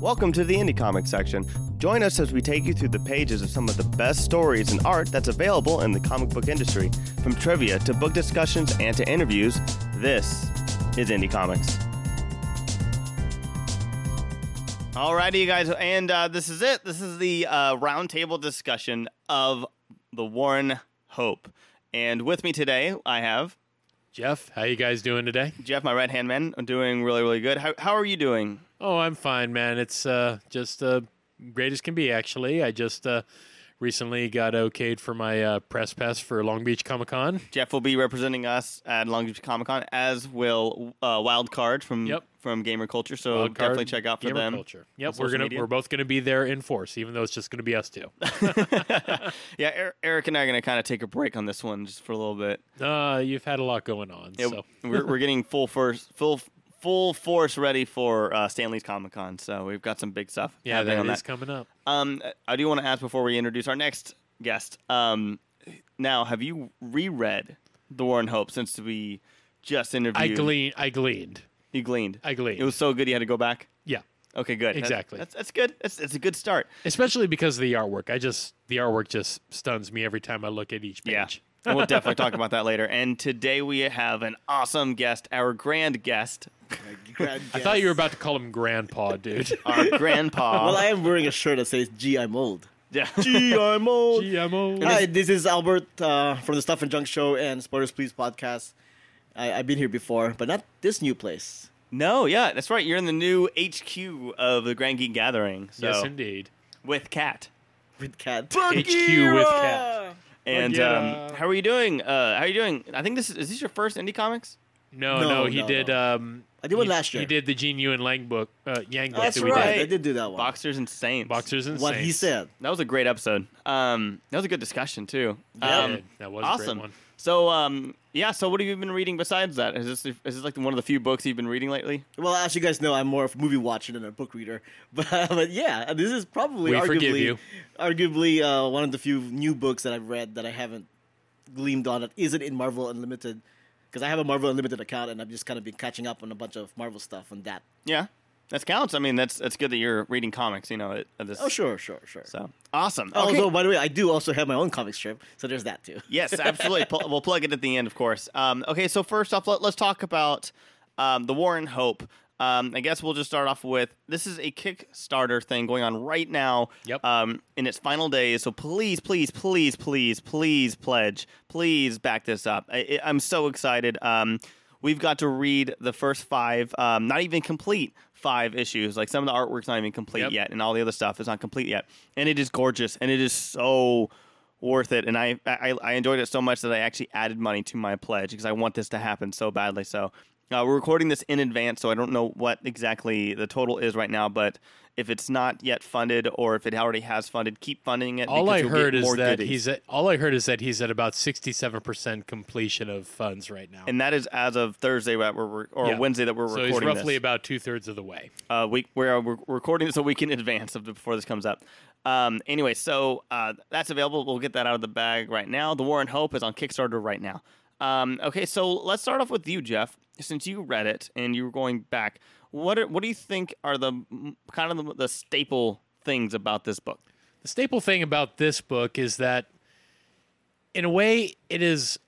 Welcome to the Indie Comics section. Join us as we take you through the pages of some of the best stories and art that's available in the comic book industry. From trivia to book discussions and to interviews, this is Indie Comics. Alrighty, you guys, and uh, this is it. This is the uh, roundtable discussion of the War and Hope. And with me today, I have Jeff, how you guys doing today? Jeff, my right hand man. I'm doing really, really good. How, how are you doing? Oh, I'm fine, man. It's uh, just uh, great as can be, actually. I just uh, recently got okayed for my uh, press pass for Long Beach Comic Con. Jeff will be representing us at Long Beach Comic Con, as will uh, Wild Card from Yep. from Gamer Culture. So Wild Card, definitely check out for Gamer them. Culture. Yep, we're gonna media. we're both gonna be there in force, even though it's just gonna be us two. yeah, Er- Eric and I are going to kind of take a break on this one just for a little bit. uh, you've had a lot going on, Yeah, so we're, we're getting full first full full force ready for uh, Stan Lee's Comic Con. So we've got some big stuff. yeah, that on is coming up. Um, I do want to ask before we introduce our next guest. Um, now, have you reread The War and Hope since we just interviewed? I gleaned. I gleaned. You gleaned. I gleaned. It was so good you had to go back. yeah, Okay, good. Exactly. That's that's good. That's, it's a good start. especially because of the artwork. I just the artwork just stuns me every time I look at each page. Yeah. And we'll definitely talk about that later. And today we have an awesome guest, our grand guest, Grand I thought you were about to call him Grandpa, dude. our grandpa. Well, I am wearing a shirt that says "Gee, I'm old." yeah. Gee, I'm old. GMO. Hi, this is Albert uh, from the Stuff and Junk Show and Spoilers Please podcast. I, I've been here before, but not this new place. No, yeah, that's right. You're in the new HQ of the Grand Geek Gathering. So Yes, indeed. with Cat. With cat. HQ with Cat. And Bagheera. um, how are you doing? Uh, how are you doing? I think this is, is this your first indie comics? No, No, no, he no, did. no. Um, I did one he- last year. He did the Gene Luen Lang book, uh, Yang book. That's that we right. Did. I did do that one. Boxers and Saints. Boxers and what he said. That was a great episode. Um, that was a good discussion too. Yeah, Um, that was a awesome. great one. So, um, yeah. So, what have you been reading besides that? Is this is this like one of the few books you've been reading lately? Well, as you guys know, I'm more of a movie watcher than a book reader. But, but yeah, this is probably We arguably, you. arguably uh, one of the few new books that I've read that I haven't gleamed on that isn't in Marvel Unlimited. Because I have a Marvel Unlimited account and I've just kind of been catching up on a bunch of Marvel stuff on that. Yeah, that counts. I mean, that's that's good that you're reading comics. You know, at, at this. Oh, sure, sure, sure. So awesome. Oh, Okay. Although, by the way, I do also have my own comic strip, so there's that too. yes, absolutely. Pl- we'll plug it at the end, of course. Um, okay, so first off, let, us talk about um, the War and Hope. Um, I guess we'll just start off with this is a Kickstarter thing going on right now. Yep. Um, in its final days, so please, please, please, please, please pledge, please back this up. I, I- I'm so excited. Um, we've got to read the first five, um, not even complete five issues. Like some of the artwork's not even complete Yep. yet, and all the other stuff is not complete yet. And it is gorgeous, and it is so worth it. And I, I, I enjoyed it so much that I actually added money to my pledge because I want this to happen so badly. So uh, we're recording this in advance, so I don't know what exactly the total is right now. But if it's not yet funded, or if it already has funded, keep funding it. All I heard is that goodies. he's at, all I heard is that he's at about sixty-seven percent completion of funds right now. and that is as of Thursday that we're or Yeah. Wednesday that we're recording. so he's roughly this. about two thirds of the way. uh, we we're, we're recording this a week in advance of the, before this comes up. Um, anyway, so uh, that's available. We'll get that out of the bag right now. The War and Hope is on Kickstarter right now. Um, okay, so let's start off with you, Jeff. Since you read it and you were going back, what are, what do you think are the kind of the, the staple things about this book? The staple thing about this book is that, in a way, it is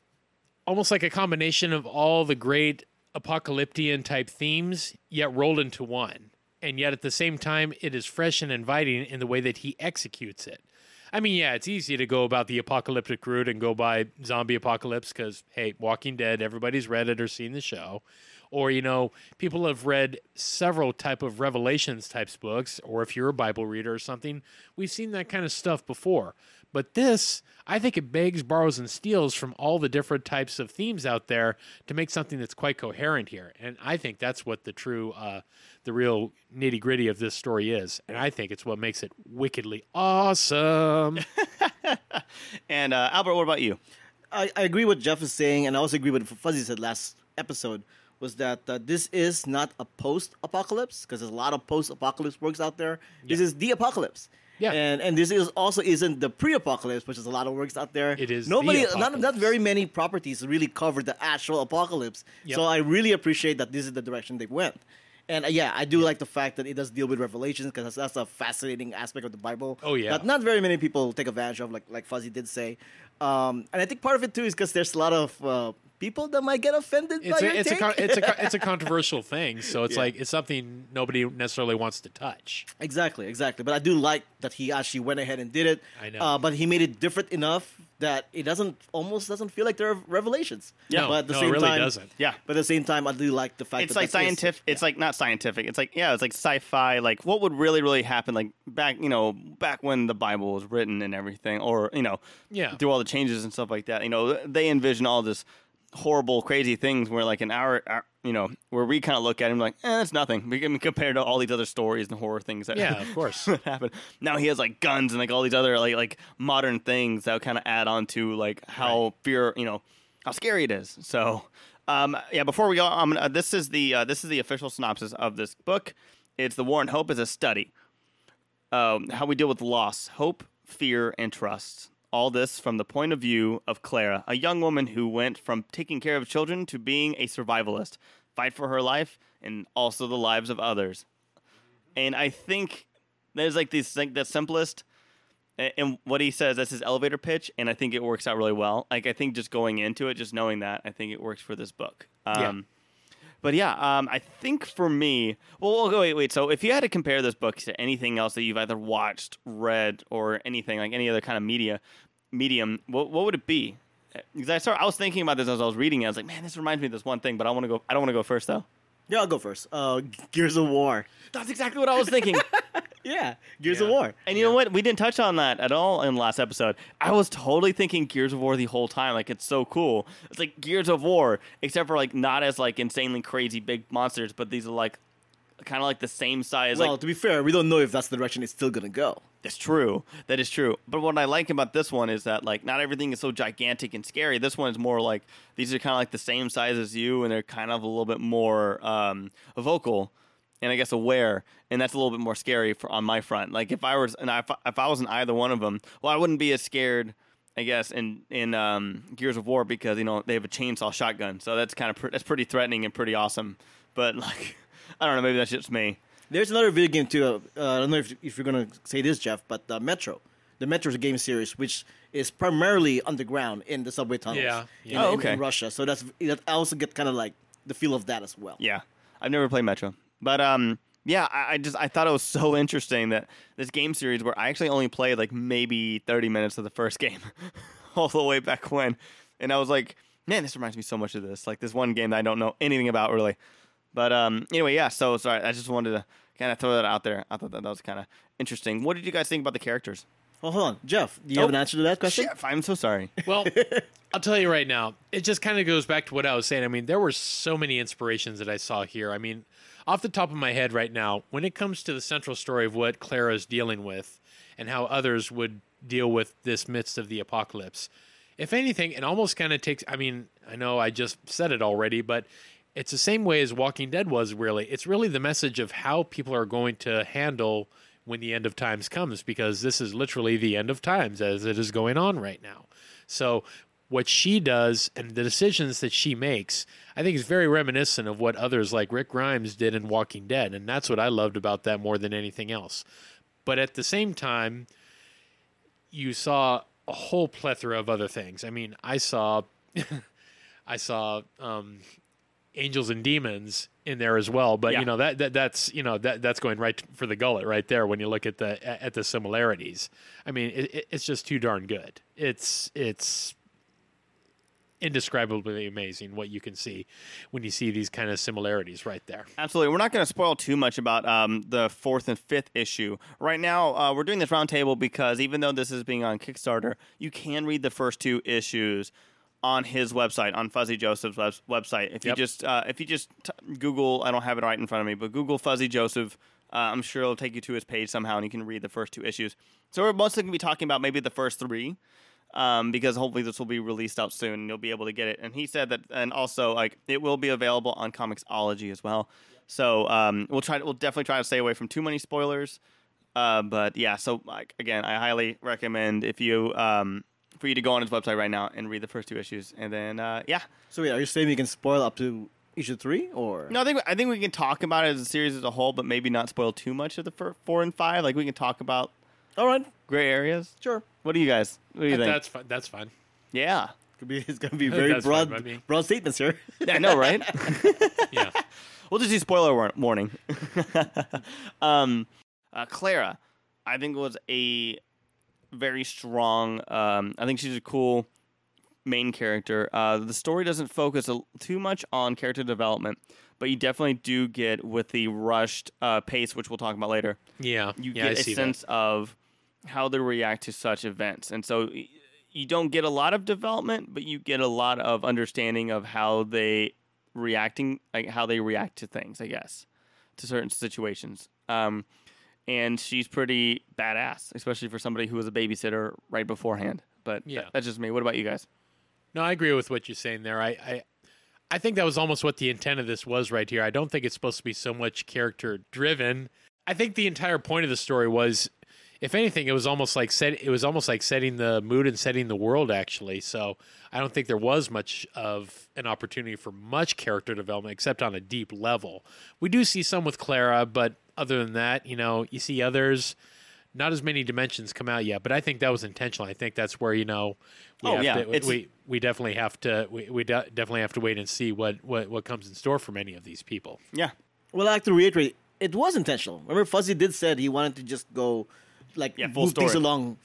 almost like a combination of all the great apocalyptian type themes, yet rolled into one. And yet at the same time, it is fresh and inviting in the way that he executes it. I mean, yeah, it's easy to go about the apocalyptic route and go by zombie apocalypse because, hey, Walking Dead, everybody's read it or seen the show. Or, you know, people have read several type of Revelations types books, or if you're a Bible reader or something, we've seen that kind of stuff before. But this, I think it begs, borrows, and steals from all the different types of themes out there to make something that's quite coherent here. And I think that's what the true, uh, the real nitty gritty of this story is. And I think it's what makes it wickedly awesome. And uh, Albert, what about you? I, I agree with Jeff is saying, and I also agree with what Fuzzy said last episode, was that uh, this is not a post-apocalypse because there's a lot of post-apocalypse works out there. This is the apocalypse. Yeah. and and this is also isn't the pre-apocalypse, which is a lot of works out there. It is the nobody, not not very many properties really cover the actual apocalypse. Yep. So I really appreciate that this is the direction they went, And uh, yeah, I do like the fact that it does deal with revelations because that's, that's a fascinating aspect of the Bible. Oh, yeah. that not very many people take advantage of, like like Fuzzy did say. Um, and I think part of it too is because there's a lot of uh, people that might get offended It's by a, your it's a take. con- it's a con- it's a controversial thing, so it's Yeah. like it's something nobody necessarily wants to touch. Exactly, exactly. But I do like that he actually went ahead and did it. I know. Uh, but he made it different enough that it doesn't almost doesn't feel like there are revelations. No, but at the no, it same really time, doesn't. Yeah. But at the same time, I do like the fact it's that like scientific. It's like not scientific. It's like yeah, it's like sci-fi. Like what would really, really happen? Like back, you know, back when the Bible was written and everything, or you know, Yeah. through all the changes and stuff like that. You know, they envision all this horrible, crazy things. Where like in our, our you know, where we kind of look at him like, eh, it's nothing. We can compared to all these other stories and horror things that Yeah, of course. happen. Now he has like guns and like all these other like like modern things that kind of add on to like how fear, you know, how scary it is. So, um, yeah. Before we go, um, uh, this is the uh, this is the official synopsis of this book. It's the War and Hope is a study. Um, how we deal with loss, hope, fear, and trust. All this from the point of view of Clara, a young woman who went from taking care of children to being a survivalist, fight for her life and also the lives of others. And I think there's like this like the simplest and what he says that's his elevator pitch and i think it works out really well. Like i think just going into it just knowing that i think it works for this book. Um, but yeah um, i think for me well wait wait. So if you had to compare this book to anything else that you've either watched read or anything like any other kind of media medium what, what would it be? Because I, started, I was thinking about this as i was reading it. I was like man this reminds me of this one thing but i want to go i don't want to go first though. Yeah, I'll go first. Uh, Gears of War. that's exactly what i was thinking Yeah, Gears Yeah. of War. And you know what? We didn't touch on that at all in the last episode. I was totally thinking Gears of War the whole time. Like it's so cool. It's like Gears of War, except for like not as like insanely crazy big monsters, but these are like kind of like the same size. well, like to be fair, we don't know if that's the direction it's still gonna go. that's true. That is true. But what I like about this one is that like not everything is so gigantic and scary. This one is more like these are kind of like the same size as you, and they're kind of a little bit more um, vocal and I guess aware, and that's a little bit more scary for on my front. Like if I was, and I, if I was in either one of them, well, I wouldn't be as scared. I guess in in um, Gears of War because you know they have a chainsaw shotgun, so that's kind of pr- that's pretty threatening and pretty awesome. But like, I don't know, maybe that's just me. There's another video game too. Uh, I don't know if, if you're gonna say this, Jeff, but uh, Metro, the Metro is a game series, which is primarily underground in the subway tunnels. Yeah, In, yeah. Oh, in- okay. in Russia. So that's that I also get kind of like the feel of that as well. Yeah, I've never played Metro, but um, yeah, I, I just I thought it was so interesting that this game series where I actually only played like maybe thirty minutes of the first game, all the way back when, and I was like, man, this reminds me so much of this, like this one game that I don't know anything about really. But um, anyway, yeah. So sorry, I just wanted to kind of throw that out there. I thought that, that was kind of interesting. What did you guys think about the characters? Oh, hold on, Jeff. Do you Oh. have an answer to that question? Jeff, I'm so sorry. Well, I'll tell you right now, it just kind of goes back to what I was saying. I mean, there were so many inspirations that I saw here. I mean, off the top of my head right now, when it comes to the central story of what Clara is dealing with and how others would deal with this midst of the apocalypse, if anything, it almost kind of takes. I mean, I know I just said it already, but it's the same way as Walking Dead was really. It's really the message of how people are going to handle when the end of times comes, because this is literally the end of times as it is going on right now. So, what she does and the decisions that she makes, I think is very reminiscent of what others like Rick Grimes did in Walking Dead. And that's what I loved about that more than anything else. But at the same time, you saw a whole plethora of other things. I mean, I saw, I saw um, angels and demons in there as well. But Yeah. you know that, that that's you know that that's going right for the gullet right there when you look at the at the similarities. I mean, it, it- it's just too darn good. It's it's indescribably amazing what you can see when you see these kind of similarities right there. Absolutely. We're not going to spoil too much about um, the fourth and fifth issue. Right now, uh, we're doing this roundtable because even though this is being on Kickstarter, you can read the first two issues on his website, on Fuzzy Joseph's web- website. If you just uh, if you just t- Google, I don't have it right in front of me, but Google Fuzzy Joseph. Uh, I'm sure it'll take you to his page somehow, and you can read the first two issues. So we're mostly going to be talking about maybe the first three, um, because hopefully this will be released out soon and you'll be able to get it. And he said that, and also like it will be available on Comixology as well. So um, we'll try. To, we'll definitely try to stay away from too many spoilers. Uh, but yeah, so like again, I highly recommend if you um, for you to go on his website right now and read the first two issues, and then uh, yeah, So wait, are you saying you can spoil up to issue three or No, I think I think we can talk about it as a series as a whole, but maybe not spoil too much of the four and five. Like we can talk about All right, gray areas. sure. What do you guys? What do you think? That's fine. That's fine. yeah, Could be, it's gonna be very That's fine broad, me. broad statements here. yeah, I know, right? Yeah. we'll just do spoiler war- warning. um, uh, Clara, I think was a very strong. Um, I think she's a cool main character. Uh, the story doesn't focus a, too much on character development, but you definitely do get with the rushed uh, pace, which we'll talk about later. Yeah. You yeah, I get a see sense of how they react to such events, and so you don't get a lot of development, but you get a lot of understanding of how they reacting, like how they react to things. I guess to certain situations. Um, and she's pretty badass, especially for somebody who was a babysitter right beforehand. But Yeah. that's just me. What about you guys? No, I agree with what you're saying there. I, I, I think that was almost what the intent of this was right here. I don't think it's supposed to be so much character driven. I think the entire point of the story was, if anything, it was almost like set. It was almost like setting the mood and setting the world. Actually, so I don't think there was much of an opportunity for much character development, except on a deep level. We do see some with Clara, but other than that, you know, you see others. Not as many dimensions come out yet, but I think that was intentional. I think that's where you know we Oh, have yeah, to, we we definitely have to we, we de- definitely have to wait and see what, what what comes in store for many of these people. Yeah. Well, I like to reiterate, it was intentional. Remember, Fuzzy did said he wanted to just go, like, Yeah, full move things along,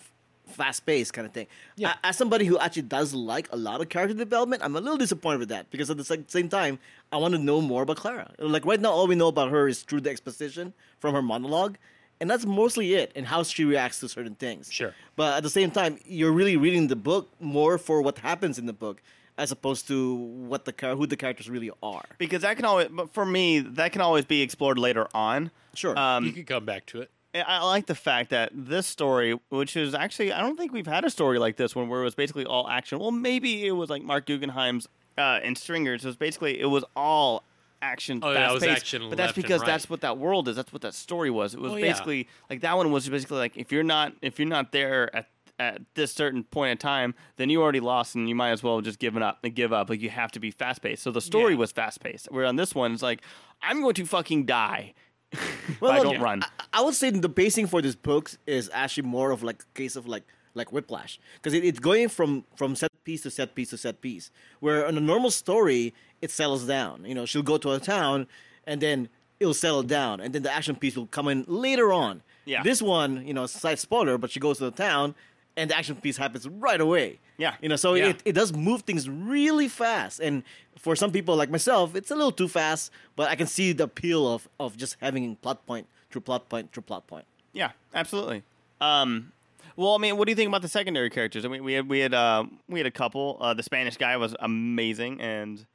fast paced kind of thing. Yeah. A- As somebody who actually does like a lot of character development, I'm a little disappointed with that because at the same time, I want to know more about Clara. Like right now, all we know about her is through the exposition from her monologue, and that's mostly it, and how she reacts to certain things. Sure. But at the same time, you're really reading the book more for what happens in the book, as opposed to what the char- who the characters really are. Because that can always, but for me, that can always be explored later on. Sure. Um, you can come back to it. I I like the fact that this story, which is actually, I don't think we've had a story like this one where it was basically all action. Well, maybe it was like Marc Guggenheim's uh, in Stringers. It was basically it was all action. Oh, yeah, was action but that's because right. that's what that world is. That's what that story was. It was Oh, yeah. basically like that one was basically like if you're not if you're not there at at this certain point in time, then you already lost, and you might as well just give it up and give up. Like you have to be fast paced. So the story Yeah. was fast paced. Where on this one, it's like I'm going to fucking die. Well, I don't run. I, I would say the pacing for this book is actually more of like a case of like like Whiplash because it, it's going from from set piece to set piece to set piece. Where in a normal story, it settles down. You know, she'll go to a town, and then it'll settle down, and then the action piece will come in later on. Yeah. This one, you know, slight spoiler, but she goes to the town, and the action piece happens right away. Yeah. You know, so Yeah. it, it does move things really fast. And for some people like myself, it's a little too fast, but I can see the appeal of, of just having plot point through plot point through plot point. Yeah, absolutely. Um, well, I mean, what do you think about the secondary characters? I mean, we had we had uh, we had a couple. Uh, the Spanish guy was amazing, and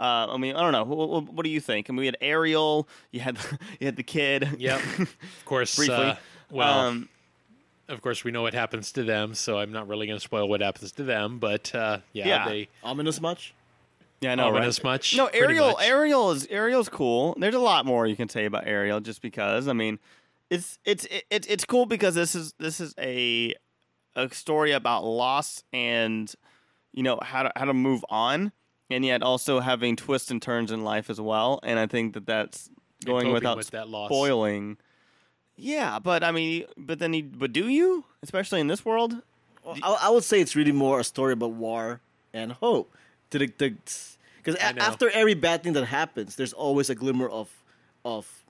uh, I mean, I don't know. What, what, what do you think? I mean, we had Ariel. You had you had the kid. Yep. Of course. Briefly. Uh, well, um, of course, we know what happens to them, so I'm not really going to spoil what happens to them. But uh, yeah, Yeah. they Ominous much? yeah, I know, right? much. No, Ariel. much. Ariel is Ariel's cool. There's a lot more you can say about Ariel, just because. I mean, it's it's it's it's cool because this is this is a a story about loss and you know how to how to move on, and yet also having twists and turns in life as well. And I think that that's going coping without with that loss. spoiling. Yeah, but I mean, but then, he, but do you, especially in this world? Well, I, I would say it's really more a story about war and hope. To the because I after every bad thing that happens, there's always a glimmer of of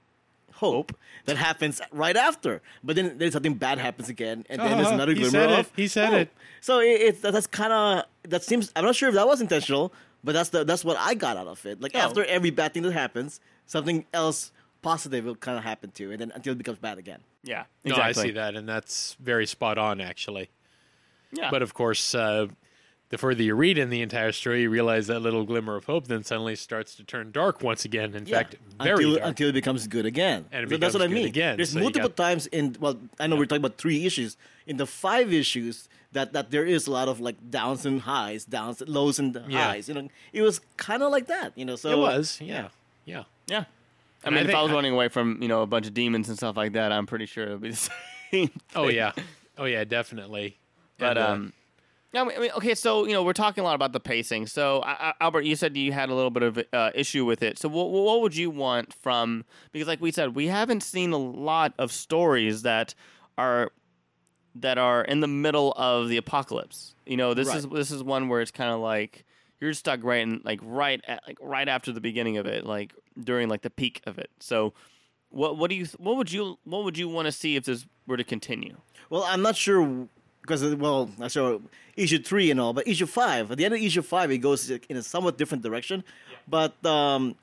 hope, that happens right after. But then there's something bad happens again, and then there's Uh-huh. another He glimmer said it. of He said hope. it. So it, it's that, that's kind of that seems. I'm not sure if that was intentional, but that's the that's what I got out of it. Like Oh. after every bad thing that happens, something else positive will kind of happen too, and then until it becomes bad again. Yeah, No. I see that, and that's very spot on, actually. Yeah, But of course, uh, the further you read in the entire story, you realize that little glimmer of hope then suddenly starts to turn dark once again. In fact, very until, dark. until it becomes good again. And it So that's becomes what I mean. again. There's So multiple got- times in well, I know we're talking about three issues. In the five issues, that that there is a lot of like downs and highs, downs, lows and Yeah. highs. You know, it was kind of like that. You know, so it was, yeah, yeah. yeah. I mean, I if I was running away from you know a bunch of demons and stuff like that, I'm pretty sure it would be the same. Oh yeah, oh yeah, definitely. But And, uh, um, mean, I mean, okay, so you know we're talking a lot about the pacing. So I, I, Albert, you said you had a little bit of uh, issue with it. So what, what would you want from? Because like we said, we haven't seen a lot of stories that are that are in the middle of the apocalypse. You know, this Right. is this is one where it's kind of like you're stuck right in like right at, like right after the beginning of it, like during like the peak of it. So what what do you what would you what would you want to see if this were to continue? Well, I'm not sure because uh, well, I saw issue three and all, but issue five. At the end of issue five, it goes in a somewhat different direction. But um,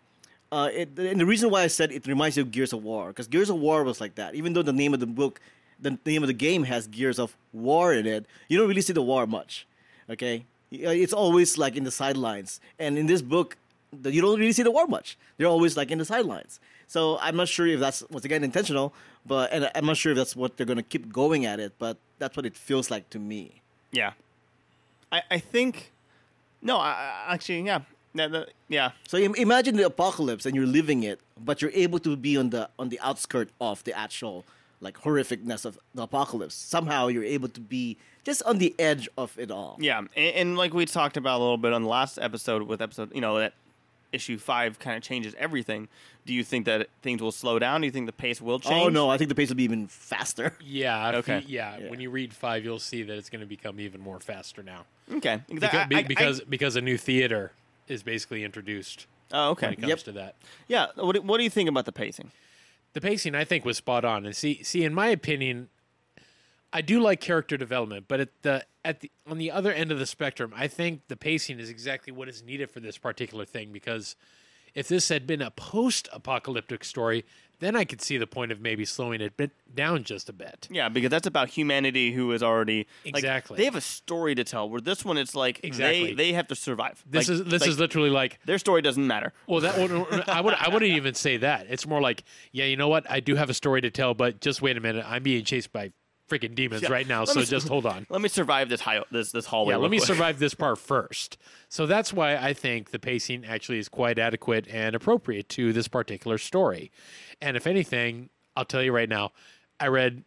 uh, it, and the reason why I said it reminds you of Gears of War because Gears of War was like that. Even though the name of the book, the name of the game has Gears of War in it, you don't really see the war much. Okay, it's always like in the sidelines, and in this book, you don't really see the war much. They're always like in the sidelines. So I'm not sure if that's once again intentional, but and I'm not sure if that's what they're gonna keep going at it. But that's what it feels like to me. Yeah, I I think no, I, actually yeah. Yeah, So imagine the apocalypse and you're living it, but you're able to be on the on the outskirt of the actual like horrificness of the apocalypse. Somehow you're able to be just on the edge of it all. yeah, and, and like we talked about a little bit on the last episode with episode, you know that issue five kind of changes everything. Do you think that things will slow down? Do you think the pace will oh, change? Oh no, I think the pace will be even faster. Yeah. Okay. you- yeah, Yeah. When you read five, you'll see that it's going to become even more faster now. Okay, Because, I- I- because because a new theater is basically introduced oh, when okay, it comes Yep. to that. yeah. What do- what do you think about the pacing? The pacing, I think, was spot on. And see, see, in my opinion, I do like character development, but at the at the on the other end of the spectrum, I think the pacing is exactly what is needed for this particular thing. Because if this had been a post-apocalyptic story, then I could see the point of maybe slowing it bit down just a bit. Yeah, because that's about humanity who is already like, Exactly. they have a story to tell. Where this one, it's like Exactly. they they have to survive. This Like- is this like, is literally like their story doesn't matter. Well, that would, I would I wouldn't even say that. It's more like, yeah, you know what? I do have a story to tell, but just wait a minute. I'm being chased by freaking demons Yeah. right now, Let so me just hold on. Let me survive this high, this this hallway. Yeah, let me quick. survive this part first. So that's why I think the pacing actually is quite adequate and appropriate to this particular story. And if anything, I'll tell you right now, I read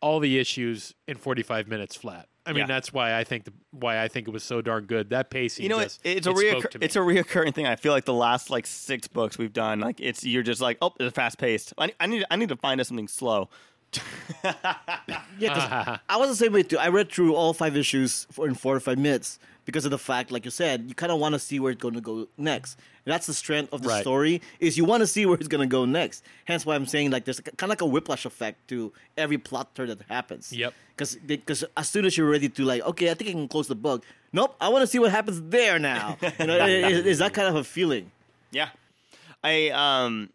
all the issues in 45 minutes flat. I mean, Yeah. that's why I think the, why I think it was so darn good. That pacing, You know, just, it, it's a it spoke reoccur- to me. it's a reoccurring thing. I feel like the last like six books we've done, like it's you're just like, oh, it's fast paced. I, I need I need to find us something slow. Yeah, 'cause I was the same way too. I read through all five issues for in four or five minutes because of the fact, like you said, you kind of want to see where it's going to go next. And that's the strength of the Right. story is you want to see where it's going to go next. Hence why I'm saying like there's kind of like a whiplash effect to every plot turn that happens. Yep. Because because as soon as you're ready to like, okay, I think I can close the book. Nope, I want to see what happens there now. you know, it- it- it's that kind of a feeling. Yeah, I um,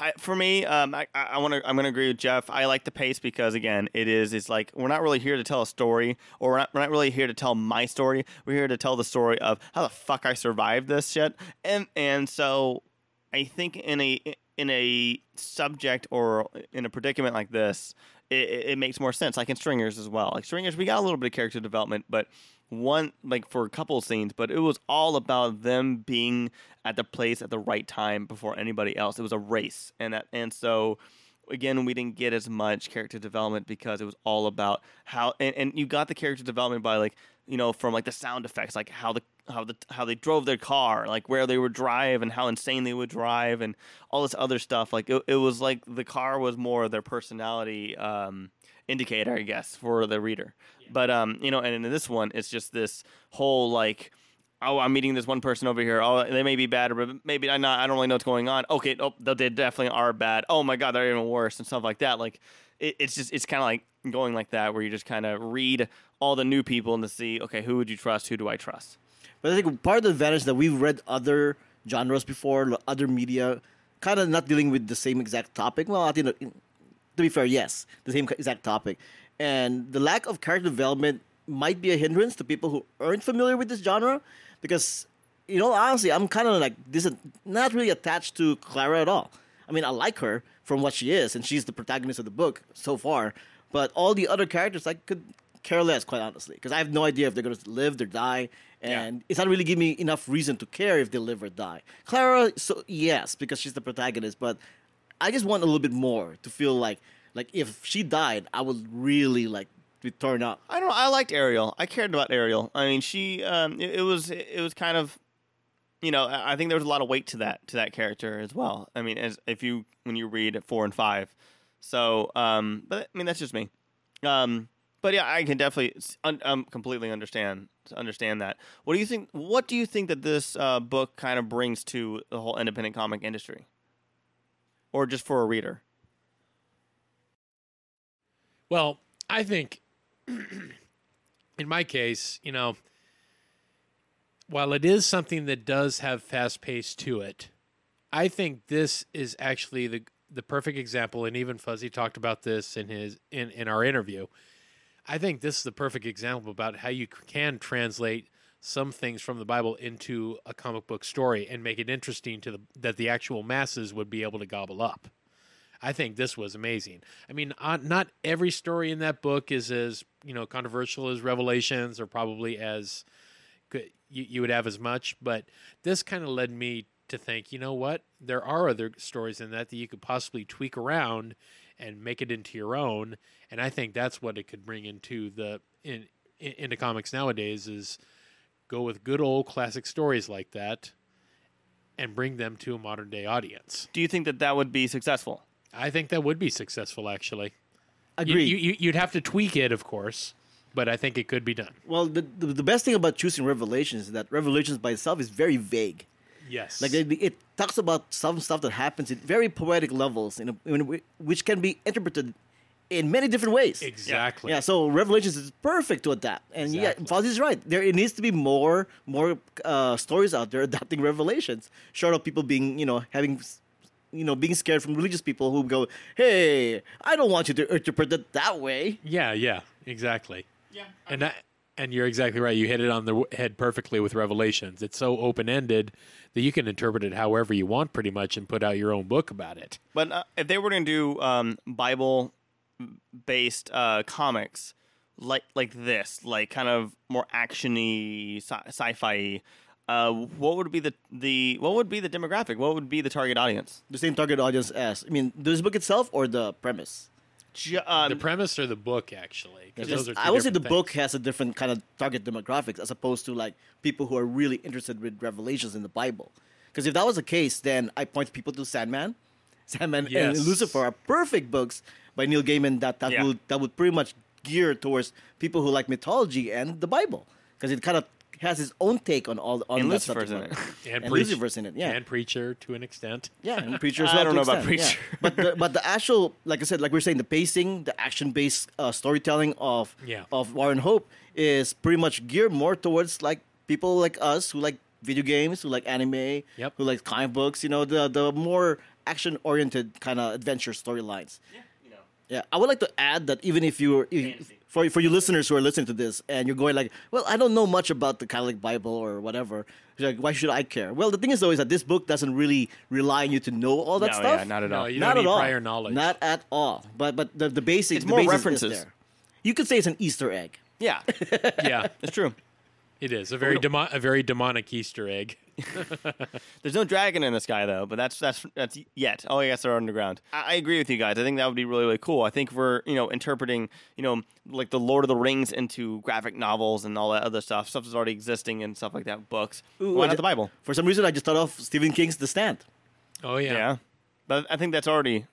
I, for me, um, I I want to I'm gonna agree with Jeff. I like the pace because again, it is it's like we're not really here to tell a story, or we're not, we're not really here to tell my story. We're here to tell the story of how the fuck I survived this shit, and and so I think in a in a subject or in a predicament like this, it it makes more sense. Like in Stringers as well. Like Stringers, we got a little bit of character development, but one like for a couple scenes, but it was all about them being at the place at the right time before anybody else. It was a race, and that and so again we didn't get as much character development because it was all about how and, and you got the character development by like you know from like the sound effects like how the how the how they drove their car like where they would drive and how insane they would drive and all this other stuff like it, it was like the car was more their personality um indicator i guess for the reader but um you know and in this one it's just this whole like oh, I'm meeting this one person over here. Oh, they may be bad, or maybe I'm not. I don't really know what's going on. Okay, oh, they definitely are bad. Oh my god, they're even worse and stuff like that. Like, it, it's just it's kind of like going like that, where you just kind of read all the new people and to see, okay, who would you trust? Who do I trust? But I think part of the advantage that we've read other genres before, other media, kind of not dealing with the same exact topic. Well, I think that- to be fair, yes, the same exact topic, and the lack of character development might be a hindrance to people who aren't familiar with this genre, because you know honestly, I'm kind of like this, not really attached to Clara at all. I mean, I like her from what she is, and she's the protagonist of the book so far. But all the other characters, I could care less, quite honestly, because I have no idea if they're going to live or die, and it's not really giving me enough reason to care if they live or die. Clara, so yes, because she's the protagonist, but I just want a little bit more to feel like, like if she died, I would really like be torn up. I don't know. I liked Ariel. I cared about Ariel. I mean, she. Um, it, it was. It was kind of. You know, I think there was a lot of weight to that to that character as well. I mean, as if you when you read four and five. So, um, but I mean that's just me. Um, but yeah, I can definitely un, um, completely understand understand that. What do you think? What do you think that this uh, book kind of brings to the whole independent comic industry, or just for a reader? Well, I think in my case, you know, while it is something that does have fast pace to it, I think this is actually the the perfect example and even Fuzzy talked about this in his in, in our interview. I think this is the perfect example about how you can translate some things from the Bible into a comic book story and make it interesting to the that the actual masses would be able to gobble up. I think this was amazing. I mean, uh, not every story in that book is as you know controversial as Revelations, or probably as you, you would have as much. But this kind of led me to think, you know what? There are other stories in that that you could possibly tweak around and make it into your own. And I think that's what it could bring into the in, in into comics nowadays is go with good old classic stories like that and bring them to a modern day audience. Do you think that that would be successful? I think that would be successful, actually. You- Agreed. You, you, you'd have to tweak it, of course, but I think it could be done. well, the, the the best thing about choosing Revelations is that Revelations by itself is very vague. Yes. Like it, it talks about some stuff that happens at very poetic levels, in, a, in a, which can be interpreted in many different ways. exactly. Yeah, so Revelations is perfect to adapt, and Exactly. yeah, Fuzzy's right. There it needs to be more more uh, stories out there adapting Revelations, short of people being you know having you know being scared from religious people who go, hey, I don't want you to interpret it that way. Yeah, yeah, exactly. Yeah. And that, and you're exactly right. You hit it on the head perfectly with Revelations. It's so open ended that you can interpret it however you want, pretty much, and put out your own book about it. But uh, if they were going to do um, Bible based uh, comics like like this, like kind of more actiony, sci- sci-fi, uh, what would be the the what would be the demographic? What would be the target audience? The same target audience as I mean, this book itself or the premise. Ju- um, The premise or the book, actually? 'cause Just- those are I would say the different book has a different kind of target demographics as opposed to like people who are really interested with revelations in the Bible. Because if that was the case, then I point people to Sandman, Sandman Yes. and Lucifer are perfect books by Neil Gaiman that that Yeah. would that would pretty much gear towards people who like mythology and the Bible because it kind of has its own take on all on And that Lucifer's subject in matter. And, and Preach- Lucifer's in it, yeah. And Preacher to an extent. Yeah, and Preacher. as I don't to know about extent, yeah. Preacher. but the, but the actual, like I said, like we are saying, the pacing, the action based uh, storytelling of Yeah. of War and Hope is pretty much geared more towards like people like us who like video games, who like anime, Yep. who like comic books. You know, the the more action oriented kind of adventure storylines. you know. Yeah, I would like to add that even if you're if, for for you listeners who are listening to this and you're going like, well, I don't know much about the Catholic Bible or whatever. Like, why should I care? Well, the thing is though is that this book doesn't really rely on you to know all that no, stuff. yeah, not at No, all. you Not don't at need all. prior knowledge. Not at all. But but the the basic It's the more basis is references. there. You could say it's an Easter egg. yeah, yeah, it's true. It is a very demo- a very demonic Easter egg. There's no dragon in the sky though, but that's that's that's yet. Oh, I guess they're underground. I, I agree with you guys. I think that would be really really cool. I think we're you know interpreting you know like the Lord of the Rings into graphic novels and all that other stuff. Stuff that's already existing and stuff like that. Books. Ooh, Why I not ju- the Bible? For some reason, I just thought of Stephen King's The Stand. Oh yeah. Yeah. but I think that's already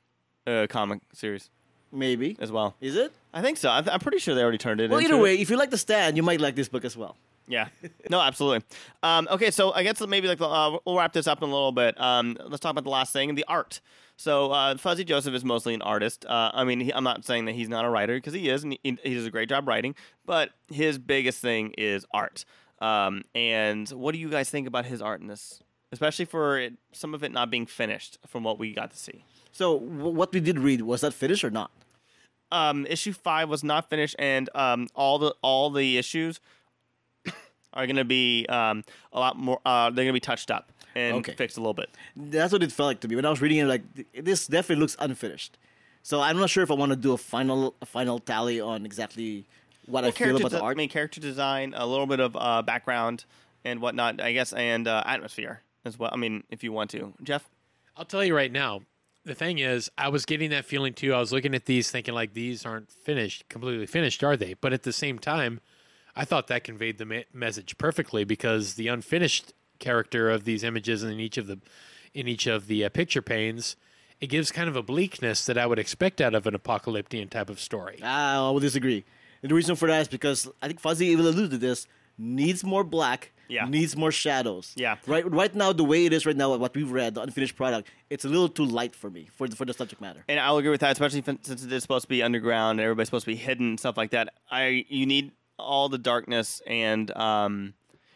a comic series Maybe as well. is it? I think so. I th- I'm pretty sure they already turned it. Well, into either it. way, if you like The Stand, you might like this book as well. Yeah. No, absolutely. Um, okay, so I guess maybe like uh, we'll wrap this up in a little bit. Um, let's talk about the last thing, the art. So uh, Fuzzy Joseph is mostly an artist. Uh, I mean, he, I'm not saying that he's not a writer because he is, and he, he does a great job writing. But his biggest thing is art. Um, and what do you guys think about his art in this, especially for it, some of it not being finished from what we got to see? So w- what we did read was that finished or not? um, issue five was not finished, and um, all the all the issues are going to be um, a lot more. Uh, they're going to be touched up and Okay. fixed a little bit. That's what it felt like to me when I was reading it. Like this definitely looks unfinished. So I'm not sure if I want to do a final a final tally on exactly what I feel about the de- art. I mean, character design, a little bit of uh, background and whatnot, I guess, and uh, atmosphere as well. I mean, if you want to, Jeff. I'll tell you right now, the thing is, I was getting that feeling too. I was looking at these thinking like these aren't finished, completely finished, are they? But at the same time, I thought that conveyed the me- message perfectly because the unfinished character of these images in each of the in each of the uh, picture panes, it gives kind of a bleakness that I would expect out of an apocalyptic type of story. Ah, I will disagree. And the reason for that is because I think Fuzzy even alluded to this. Needs more black. Yeah. Needs more shadows. Yeah. Right. Right now, the way it is right now, what we've read, the unfinished product, it's a little too light for me for the, for the subject matter. And I'll agree with that, especially since it is supposed to be underground and everybody's supposed to be hidden and stuff like that. I you need all the darkness and um,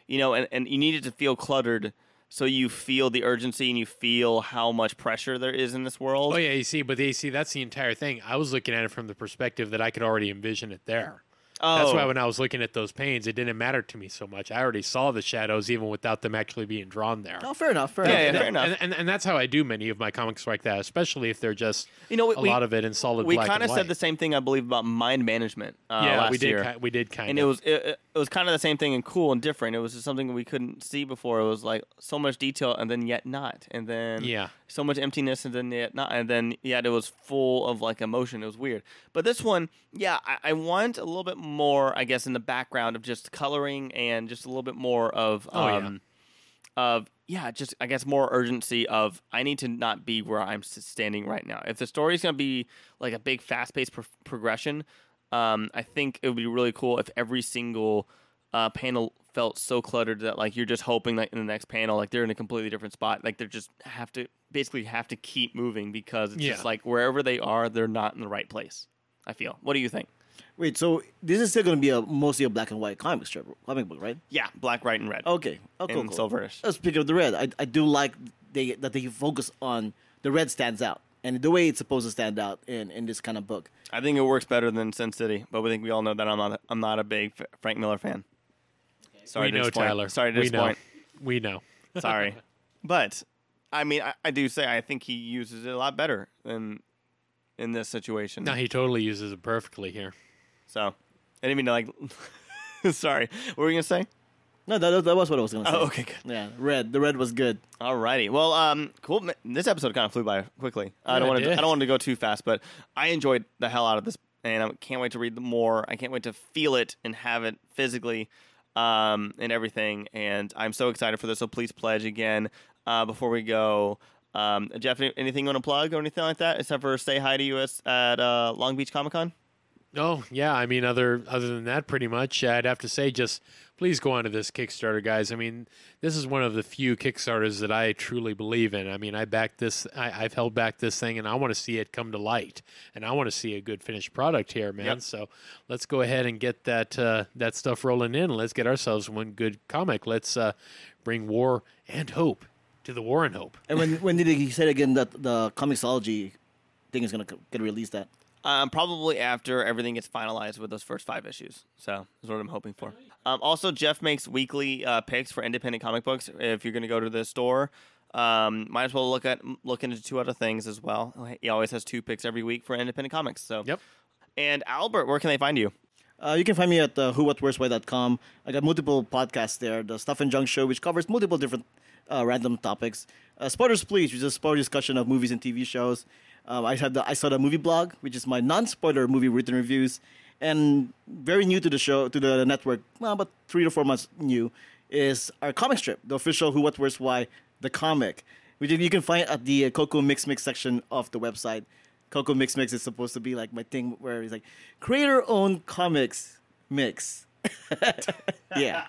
you know, and, and you need it to feel cluttered so you feel the urgency and you feel how much pressure there is in this world. Oh yeah, you see, but you see, that's the entire thing. I was looking at it from the perspective that I could already envision it there. That's Oh. why when I was looking at those panes, it didn't matter to me so much. I already saw the shadows even without them actually being drawn there. Oh, fair enough. Fair Yeah, enough. yeah, fair enough. And, and, and that's how I do many of my comics like that, especially if they're just You know, we- a we- lot of it in solid we black kind of said the same thing, I believe, about mind management. Uh, yeah, last we did. year. Ki- we did kind and of. it was it, it was kind of the same thing and cool and different. It was just something we couldn't see before. It was like so much detail and then yet not, and then Yeah. so much emptiness and then yet not, and then yet it was full of like emotion. It was weird. But this one, yeah, I, I want a little bit more, I guess, in the background of just coloring and just a little bit more of Oh, yeah. um, of yeah, just I guess more urgency of I need to not be where I'm standing right now. If the story's gonna be like a big fast paced pro- progression, um, I think it would be really cool if every single uh, panel felt so cluttered that like you're just hoping that in the next panel like they're in a completely different spot. Like they're just have to basically have to keep moving because it's Yeah. just like wherever they are, they're not in the right place. I feel. What do you think? Wait, so this is still going to be a mostly a black and white comic strip, comic book, right? Yeah, black, white, and red. Okay. Oh, cool, and cool. silverish. Uh, Speaking of the red, I, I do like they that they focus on the red stands out and the way it's supposed to stand out in, in this kind of book. I think it works better than Sin City, but we think we all know that I'm not. A, I'm not a big Frank Miller fan. Sorry we to know, disappoint. Tyler. Sorry to we know. disappoint. We know. Sorry, but I mean, I, I do say I think he uses it a lot better than in this situation. No, he totally uses it perfectly here. So I didn't mean to like. Sorry, what were you gonna say? No, that, that was what I was going to say. Oh, okay, good. Yeah, red. The red was good. Alrighty. Well, um, cool. This episode kind of flew by quickly. I Yeah, don't want to. I don't want to go too fast, but I enjoyed the hell out of this, and I can't wait to read more. I can't wait to feel it and have it physically, um, and everything. And I'm so excited for this. So please pledge again uh, before we go. Um, Jeff, any- anything you want to plug or anything like that, except for say hi to us at uh, Long Beach Comic Con? Oh yeah, I mean, other other than that, pretty much, I'd have to say just please go onto this Kickstarter, guys. I mean, this is one of the few Kickstarters that I truly believe in. I mean, I backed this, I, I've held back this thing, and I want to see it come to light, and I want to see a good finished product here, man. Yep. So let's go ahead and get that uh, that stuff rolling in. Let's get ourselves one good comic. Let's uh, bring war and hope to the war and hope. And when when did he say again that the Comixology thing is going to get released at? Um, probably after everything gets finalized with those first five issues. So is what I'm hoping for. Um, also, Jeff makes weekly uh, picks for independent comic books. If you're going to go to the store, um, might as well look at look into two other things as well. He always has two picks every week for independent comics. So Yep. And Albert, where can they find you? Uh, you can find me at uh, whowhatwhereswhy.com. I got multiple podcasts there. The Stuff and Junk Show, which covers multiple different uh, random topics. Uh, Spoilers Please, which is a spoiler discussion of movies and TV shows. Um, I have the I saw the movie blog, which is my non-spoiler movie written reviews, and very new to the show to the network. Well, about three to four months new is our comic strip, the official Who What Where's Why, the comic, which you can find at the uh, Coco Mix Mix section of the website. Coco Mix Mix is supposed to be like my thing where it's like creator owned comics mix. yeah.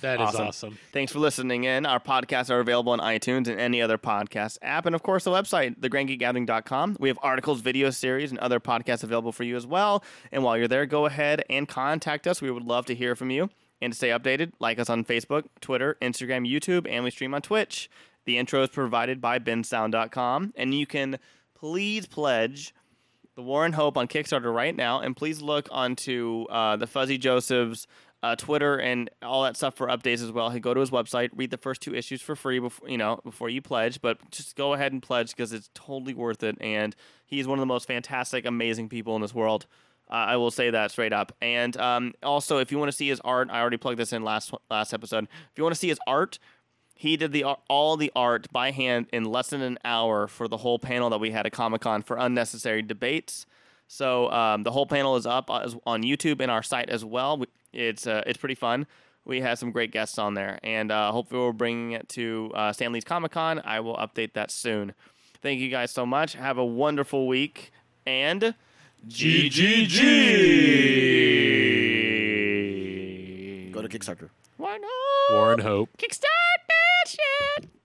That is Awesome. awesome. Thanks for listening in. Our podcasts are available on iTunes and any other podcast app. And of course, the website, thegrandgeekgathering.com. We have articles, video series, and other podcasts available for you as well. And while you're there, go ahead and contact us. We would love to hear from you. And to stay updated, like us on Facebook, Twitter, Instagram, YouTube, and we stream on Twitch. The intro is provided by bensound.com. And you can please pledge the War and Hope on Kickstarter right now, and please look onto uh, the Fuzzy Joseph's uh, Twitter and all that stuff for updates as well. Hey, go to his website, read the first two issues for free before you know before you pledge. But just go ahead and pledge because it's totally worth it, and he's one of the most fantastic, amazing people in this world. Uh, I will say that straight up. And um, also, if you want to see his art, I already plugged this in last last episode. If you want to see his art, He did the all the art by hand in less than an hour for the whole panel that we had at Comic Con for unnecessary debates. So um, the whole panel is up on YouTube and our site as well. It's uh, it's pretty fun. We had some great guests on there, and uh, hopefully we're bringing it to uh, Stan Lee's Comic Con. I will update that soon. Thank you guys so much. Have a wonderful week and GGG. Go to Kickstarter. Why not? War and Hope. Kickstart watch it.